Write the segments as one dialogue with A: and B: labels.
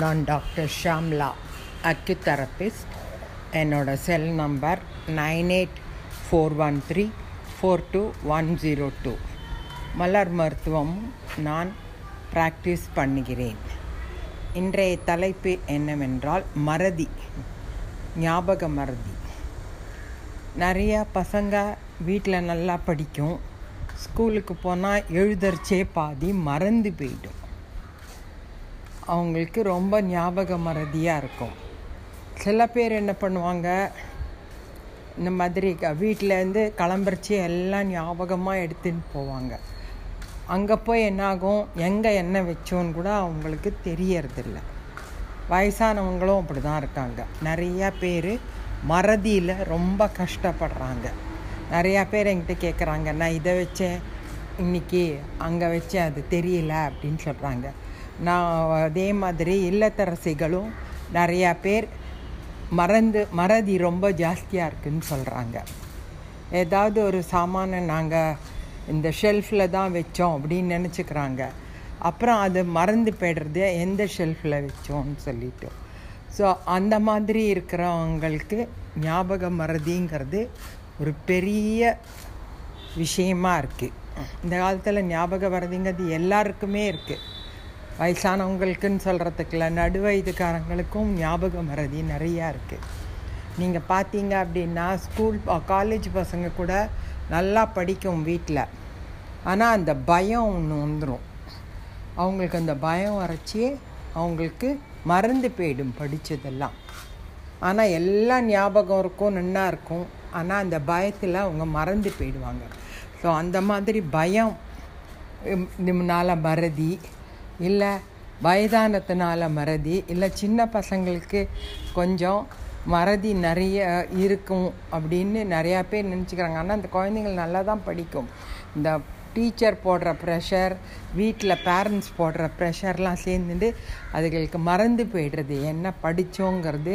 A: நான் doctor Shamla acutherapist என்னோட cell number nine eight four one three four two one zero two. மலர் மருத்துவம் நான் practice பண்ணுகிறேன். இன்றைய தலைப்பு என்னவென்றால் மறதி ஞாபக மறதி. நிறையா பசங்க வீட்டில் நல்லா படிக்கும் ஸ்கூலுக்கு போனால் எழுதரிச்சே பாதி மறந்து போயிடும். அவங்களுக்கு ரொம்ப ஞாபக மறதியாக இருக்கும். சில பேர் என்ன பண்ணுவாங்க இந்த மாதிரி வீட்டிலேருந்து கிளம்புறச்சி எல்லாம் ஞாபகமாக எடுத்துன்னு போவாங்க. அங்கே போய் என்னாகும் எங்கே என்ன வச்சோன்னு கூட அவங்களுக்கு தெரியறதில்ல. வயசானவங்களும் அப்படி தான் இருக்காங்க. நிறையா பேர் மறதியில் ரொம்ப கஷ்டப்படுறாங்க. நிறையா பேர் என்கிட்ட கேட்குறாங்க நான் இதை வச்சேன் இன்றைக்கி அங்கே வச்சேன் அது தெரியல அப்படின்னு சொல்கிறாங்க நான் அதே மாதிரி இல்லத்தரசிகளும் நிறையா பேர் மறந்து மறதி ரொம்ப ஜாஸ்தியாக இருக்குதுன்னு சொல்கிறாங்க ஏதாவது ஒரு சாமானை நாங்கள் இந்த ஷெல்ஃபில் தான் வச்சோம் அப்படின்னு நினச்சிக்கிறாங்க. அப்புறம் அது மறந்து போய்டுறது எந்த ஷெல்ஃபில் வச்சோம்னு சொல்லிட்டு. ஸோ அந்த மாதிரி இருக்கிறவங்களுக்கு ஞாபக மறதிங்கிறது ஒரு பெரிய விஷயமாக இருக்குது இந்த காலத்தில் ஞாபக மறதிங்கிறது எல்லாருக்குமே இருக்குது வயசானவங்களுக்குன்னு சொல்கிறதுக்குல நடு வயதுக்காரங்களுக்கும் ஞாபக மறதி நிறையா இருக்குது நீங்கள் பார்த்தீங்க அப்படின்னா ஸ்கூல் காலேஜ் பசங்க கூட நல்லா படிக்கும் வீட்டில் ஆனால் அந்த பயம் ஒன்று வந்துடும் அவங்களுக்கு அந்த பயம் வரைச்சி அவங்களுக்கு மறந்து போயிடும் படித்ததெல்லாம் ஆனால் எல்லாம் ஞாபகம் இருக்கும் நன்னா இருக்கும். ஆனால் அந்த பயத்தில் அவங்க மறந்து போயிடுவாங்க. ஸோ அந்த மாதிரி பயம் இதனால மறதி இல்லை வயதானத்தினால மறதி இல்லை சின்ன பசங்களுக்கு கொஞ்சம் மறதி நிறைய இருக்கும் அப்படின்னு நிறையா பேர் நினச்சிக்கிறாங்க. ஆனால் அந்த குழந்தைங்கள் நல்லா தான் படிக்கும். இந்த டீச்சர் போடுற ப்ரெஷர் வீட்டில் பேரண்ட்ஸ் போடுற ப்ரெஷர்லாம் சேர்ந்துட்டு அதுகளுக்கு மறந்து போயிடுறது. என்ன படித்தோங்கிறது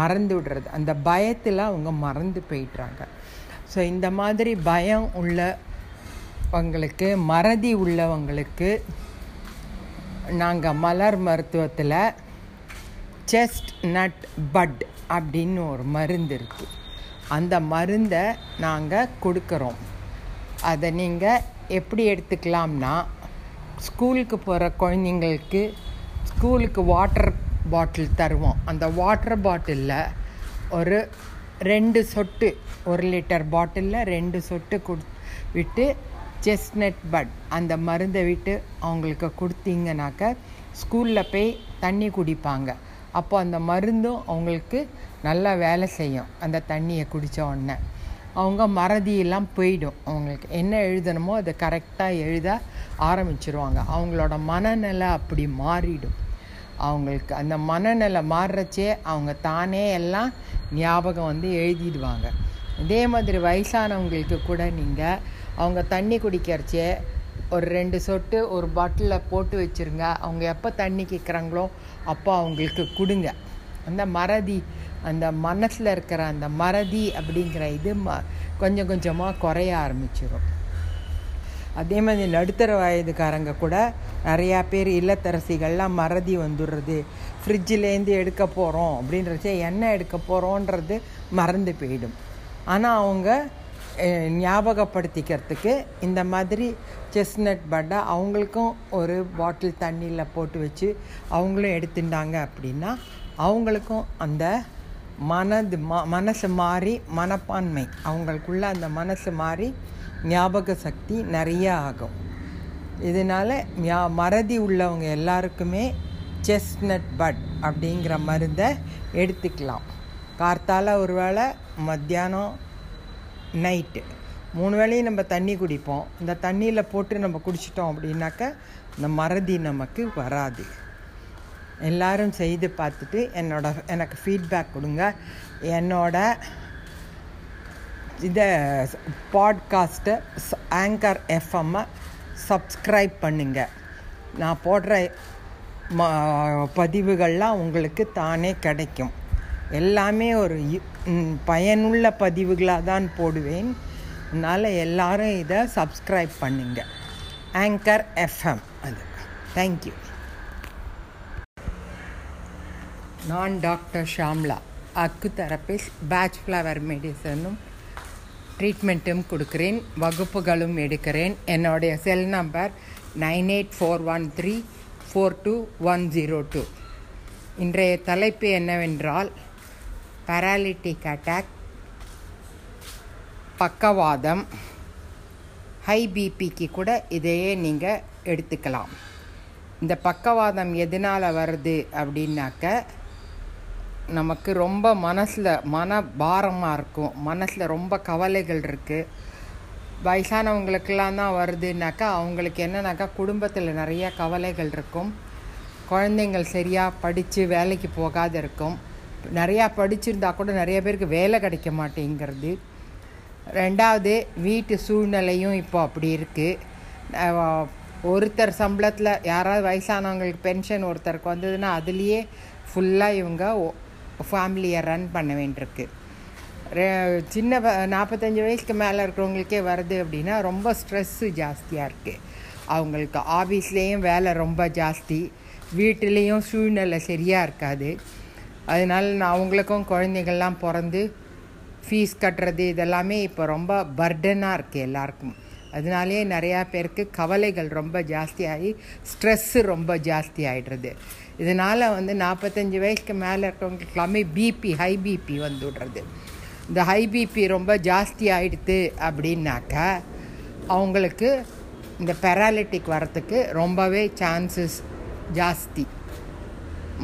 A: மறந்து விடுறது. அந்த பயத்தில் அவங்க மறந்து போயிடுறாங்க. ஸோ இந்த மாதிரி பயம் உள்ளவங்களுக்கு மறதி உள்ளவங்களுக்கு நாங்கள் மலர் மருத்துவத்தில் செஸ்ட் நட் பட் அப்படின்னு ஒரு மருந்து இருக்குது அந்த மருந்தை நாங்கள் கொடுக்குறோம். அதை நீங்கள் எப்படி எடுத்துக்கலாம்னா ஸ்கூலுக்கு போகிற குழந்தைங்களுக்கு ஸ்கூலுக்கு வாட்டர் பாட்டில் தருவோம். அந்த வாட்டர் பாட்டிலில் ஒரு ரெண்டு சொட்டு ஒரு லிட்டர் பாட்டிலில் ரெண்டு சொட்டு கொடு விட்டு செஸ்னட் பட் அந்த மருந்தை விட்டு அவங்களுக்கு கொடுத்தீங்கனாக்க ஸ்கூலில் போய் தண்ணி குடிப்பாங்க. அப்போ அந்த மருந்தும் அவங்களுக்கு நல்லா வேலை செய்யும் அந்த தண்ணியை குடித்த உடனே. அவங்க மறதியெல்லாம் போயிடும். அவங்களுக்கு என்ன எழுதணுமோ அதை கரெக்டாக எழுத ஆரம்பிச்சிருவாங்க. அவங்களோட மனநிலை அப்படி மாறிடும். அவங்களுக்கு அந்த மனநிலை மாறுறச்சே அவங்க தானே எல்லாம் ஞாபகம் வந்து எழுதிடுவாங்க. இதே மாதிரி வயசானவங்களுக்கு கூட நீங்கள் அவங்க தண்ணி குடிக்கிறச்சே ஒரு ரெண்டு சொட்டு ஒரு பாட்டிலில் போட்டு வச்சுருங்க. அவங்க எப்போ தண்ணி கேட்குறாங்களோ அப்போ அவங்களுக்கு கொடுங்க. அந்த மறதி அந்த மனசில் இருக்கிற அந்த மறதி அப்படிங்கிற இது ம கொஞ்சம் கொஞ்சமாக குறைய ஆரம்பிச்சிடும் அதே மாதிரி நடுத்தர வயதுக்காரங்க கூட நிறையா பேர் இல்லத்தரசிகள்லாம் மறதி வந்துடுறது. ஃப்ரிட்ஜிலேருந்து எடுக்க போகிறோம் அப்படின்றச்சே என்ன எடுக்க போகிறோன்றது மறந்து போயிடும். ஆனால் அவங்க ஞாபகப்படுத்திக்கிறதுக்கு இந்த மாதிரி செஸ்னட் பட்டை அவங்களுக்கும் ஒரு பாட்டில் தண்ணியில் போட்டு வச்சு அவங்களும் எடுத்துட்டாங்க அப்படின்னா அவங்களுக்கும் அந்த மனது ம மனசு மாறி மனப்பான்மை அவங்களுக்குள்ள அந்த மனசு மாறி ஞாபக சக்தி நிறைய ஆகும். இதனால் ஞா மறதி உள்ளவங்க எல்லாருக்குமே செஸ்னட் பட் அப்படிங்கிற மருந்தை எடுத்துக்கலாம். கார்த்தால ஒரு வேளை மத்தியானம் நைட்டு. மூணு வேளையும் நம்ம தண்ணி குடிப்போம். இந்த தண்ணியில் போட்டு நம்ம குடிச்சிட்டோம் அப்படின்னாக்க இந்த மறதி நமக்கு வராது. எல்லாரும் செய்து பார்த்துட்டு என்னோட எனக்கு ஃபீட்பேக் கொடுங்க. என்னோட இதை பாட்காஸ்ட்டை ஆங்கர் எஃப்எம்மை சப்ஸ்கிரைப் பண்ணுங்கள் நான் போடுற ம பதிவுகள்லாம் உங்களுக்கு தானே கிடைக்கும். எல்லாமே ஒரு பயனுள்ள பதிவுகளாக தான் போடுவேன். அதனால் எல்லாரும் இதை சப்ஸ்கிரைப் பண்ணுங்க. ஆங்கர் எஃப்எம் அது. தேங்க்யூ நான் doctor Shamla. Acu therapist Bach flower மெடிசனும் ட்ரீட்மெண்ட்டும் கொடுக்குறேன். வகுப்புகளும் எடுக்கிறேன். என்னுடைய cell number nine eight four one three four two one zero two இன்றைய தலைப்பு என்னவென்றால் பேராலிட்டிக் அட்டாக் பக்கவாதம். ஹை பிபிக்கு கூட இதையே நீங்கள் எடுத்துக்கலாம். இந்த பக்கவாதம் எதனால் வருது அப்படின்னாக்க நமக்கு ரொம்ப மனசில் மன பாரமாக இருக்கும். மனசில் ரொம்ப கவலைகள் இருக்குது வயசானவங்களுக்கெல்லாம் தான் வருதுனாக்கா அவங்களுக்கு என்னன்னாக்கா குடும்பத்தில் நிறைய கவலைகள் இருக்கும். குழந்தைங்கள் சரியாக படித்து வேலைக்கு போகாத இருக்கும். நிறையா படிச்சிருந்தா கூட நிறைய பேருக்கு வேலை கிடைக்க மாட்டேங்கிறது. ரெண்டாவது வீட்டு சூழ்நிலையும் இப்போ அப்படி இருக்குது ஒருத்தர் சம்பளத்தில் யாராவது வயசானவங்களுக்கு பென்ஷன் ஒருத்தருக்கு வந்ததுன்னா அதுலேயே ஃபுல்லாக இவங்க ஃபேமிலியை ரன் பண்ண வேண்டியிருக்கு. சின்ன நாற்பத்தஞ்சு வயசுக்கு மேலே இருக்கிறவங்களுக்கே வருது அப்படின்னா ரொம்ப ஸ்ட்ரெஸ்ஸு ஜாஸ்தியாக இருக்குது அவங்களுக்கு ஆஃபீஸ்லேயும் வேலை ரொம்ப ஜாஸ்தி. வீட்டிலையும் சூழ்நிலை சரியாக இருக்காது. அதனால் நான் அவங்களுக்கும் குழந்தைகள்லாம் பிறந்து ஃபீஸ் கட்டுறது இதெல்லாமே இப்போ ரொம்ப பர்டனாக இருக்குது எல்லாருக்கும். அதனாலேயே நிறையா பேருக்கு கவலைகள் ரொம்ப ஜாஸ்தியாகி ஸ்ட்ரெஸ்ஸு ரொம்ப ஜாஸ்தி ஆகிடுறது இதனால் வந்து நாற்பத்தஞ்சு வயசுக்கு மேலே இருக்கிறவங்களுக்கு எல்லாமே பிபி ஹை பிபி வந்து விடுறது. இந்த ஹை பிபி ரொம்ப ஜாஸ்தி ஆகிடுது அப்படின்னாக்கா அவங்களுக்கு இந்த பெராலிட்டிக் வரத்துக்கு ரொம்பவே சான்சஸ் ஜாஸ்தி.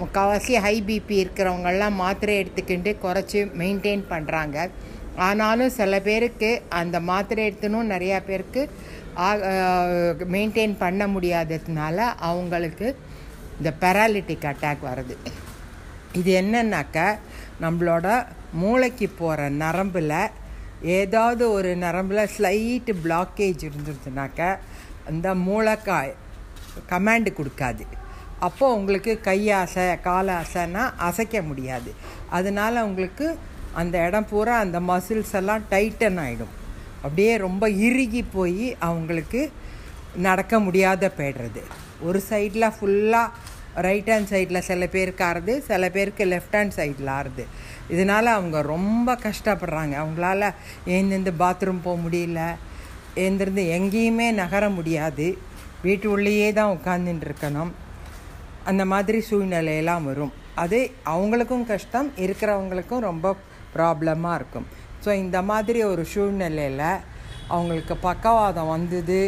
A: முக்கால்வாசி ஹை பிபி இருக்கிறவங்கெல்லாம் மாத்திரை எடுத்துக்கிட்டு குறைச்சி மெயின்டைன் பண்ணுறாங்க ஆனாலும் சில பேருக்கு அந்த மாத்திரை எடுத்துனும் நிறையா பேருக்கு மெயின்டைன் பண்ண முடியாததுனால அவங்களுக்கு இந்த பெராலிட்டிக் அட்டாக் வருது. இது என்னன்னாக்கா நம்மளோட மூளைக்கு போகிற நரம்பில் ஏதாவது ஒரு நரம்பில் ஸ்லைட்டு பிளாக்கேஜ் இருந்துருச்சுனாக்கா அந்த மூளைக்காய் கமாண்டு கொடுக்காது. அப்போது உங்களுக்கு கை ஆசை கால் ஆசைன்னா அசைக்க முடியாது. அதனால் உங்களுக்கு அந்த இடம் பூரா அந்த மசில்ஸ் எல்லாம் டைட்டன் ஆகிடும் அப்படியே ரொம்ப இறுகி போய் அவங்களுக்கு நடக்க முடியாத போய்டுறது. ஒரு சைடில் ஃபுல்லாக ரைட் ஹேண்ட் சைடில் சில பேருக்கு ஆறுது சில பேருக்கு லெஃப்ட் ஹேண்ட் சைடில் ஆறுது. இதனால் அவங்க ரொம்ப கஷ்டப்படுறாங்க. அவங்களால எழுந்திருந்து பாத்ரூம் போக முடியல. எழுந்திருந்து எங்கேயுமே நகர முடியாது. வீட்டு உள்ளேயே தான் உட்காந்துட்டு இருக்கணும். அந்த மாதிரி சூழ்நிலையெல்லாம் வரும். அது அவங்களுக்கும் கஷ்டம் இருக்கிறவங்களுக்கும் ரொம்ப ப்ராப்ளமாக இருக்கும். ஸோ இந்த மாதிரி ஒரு சூழ்நிலையில் அவங்களுக்கு பக்கவாதம் வந்தது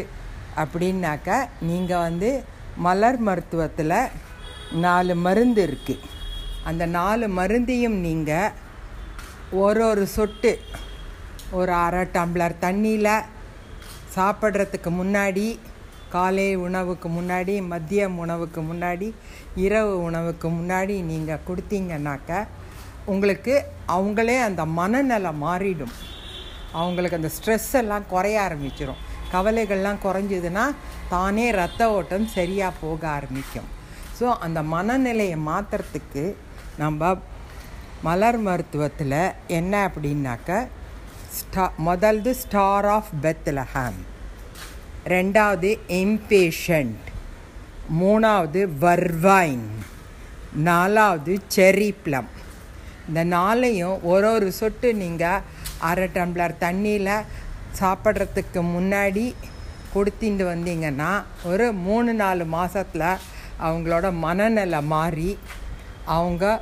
A: அப்படின்னாக்க நீங்கள் வந்து மலர் மருத்துவத்தில் நாலு மருந்து இருக்குது அந்த நாலு மருந்தையும் நீங்கள் ஒரு ஒரு சொட்டு ஒரு அரை டம்ளர் தண்ணியில் சாப்பிட்றதுக்கு முன்னாடி காலை உணவுக்கு முன்னாடி மதியம் உணவுக்கு முன்னாடி இரவு உணவுக்கு முன்னாடி நீங்கள் கொடுத்தீங்கன்னாக்க உங்களுக்கு அவங்களே அந்த மனநிலை மாறிடும். அவங்களுக்கு அந்த ஸ்ட்ரெஸ் எல்லாம் குறைய ஆரம்பிச்சிடும் கவலைகள்லாம் குறைஞ்சதுன்னா தானே ரத்த ஓட்டம் சரியாக போக ஆரம்பிக்கும். ஸோ அந்த மனநிலையை மாற்றுறதுக்கு நம்ம மலர் மருத்துவத்தில் என்ன அப்படின்னாக்க ஸ்டா முதல்து ஸ்டார் ஆஃப் பெத்லஹாம் ரெண்டாவது இம்பேஷண்ட் மூணாவது வர்வைன் நாலாவது செரி ப்ளம் இந்த நாளையும் ஒரு ஒரு சொட்டு நீங்கள் அரை டம்ளர் தண்ணியில் சாப்பிட்றதுக்கு முன்னாடி கொடுத்திட்டு வந்தீங்கன்னா ஒரு மூணு நாலு மாதத்தில் அவங்களோட மனநிலை மாறி அவங்க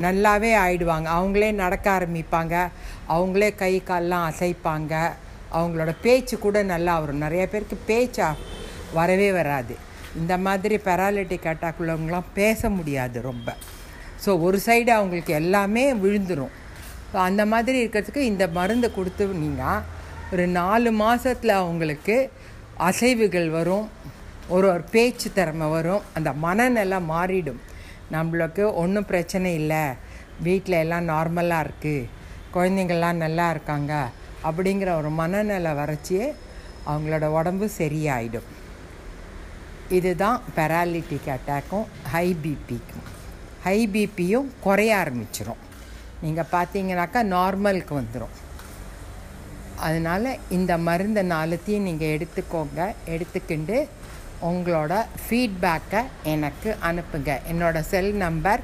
A: நல்லாவே ஆயிடுவாங்க. அவங்களே நடக்க ஆரம்பிப்பாங்க. அவங்களே கை கால்லாம் அசைப்பாங்க. அவங்களோட பேச்சு கூட நல்லா வரும். நிறைய பேருக்கு பேச்சா வரவே வராது. இந்த மாதிரி பெராலிட்டிக் அட்டாக் உள்ளவங்களாம் பேச முடியாது ரொம்ப. ஸோ ஒரு சைடு அவங்களுக்கு எல்லாமே விழுந்துடும் ஸோ அந்த மாதிரி இருக்கிறதுக்கு இந்த மருந்து கொடுத்து நீங்கள் ஒரு நாலு மாதத்தில் அவங்களுக்கு அசைவுகள் வரும். ஒரு ஒரு பேச்சு திறமை வரும். அந்த மனநெல்லாம் மாறிடும். நம்மளுக்கு ஒன்றும் பிரச்சனை இல்லை. வீட்டில் எல்லாம் நார்மலாக இருக்குது குழந்தைங்கள்லாம் நல்லா இருக்காங்க. அப்படிங்கிற ஒரு மனநிலை வறட்சியே அவங்களோட உடம்பு சரியாயிடும். இதுதான் பெராலிட்டிக் அட்டாக்கும் ஹை பிபிக்கும் ஹை பிபியும் குறைய ஆரம்பிச்சிடும் நீங்கள் பார்த்தீங்கன்னாக்கா நார்மலுக்கு வந்துடும் அதனால் இந்த மருந்தை நாலுத்தையும் நீங்கள் எடுத்துக்கோங்க. எடுத்துக்கிண்டு உங்களோட ஃபீட்பேக்கை எனக்கு அனுப்புங்க. என்னோடய cell number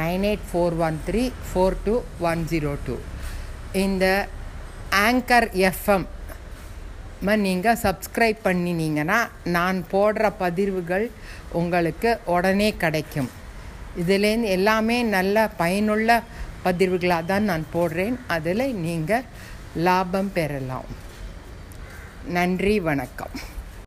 A: nine eight four one three four two one zero two. இந்த ஆங்கர் எஃப்எம் நீங்கள் சப்ஸ்கிரைப் பண்ணினீங்கன்னா நான் போடுற பதிவுகள் உங்களுக்கு உடனே கிடைக்கும். இதுலேருந்து எல்லாமே நல்ல பயனுள்ள பதிவுகளாக தான் நான் போடுறேன். அதில் நீங்கள் லாபம் பெறலாம். நன்றி வணக்கம்.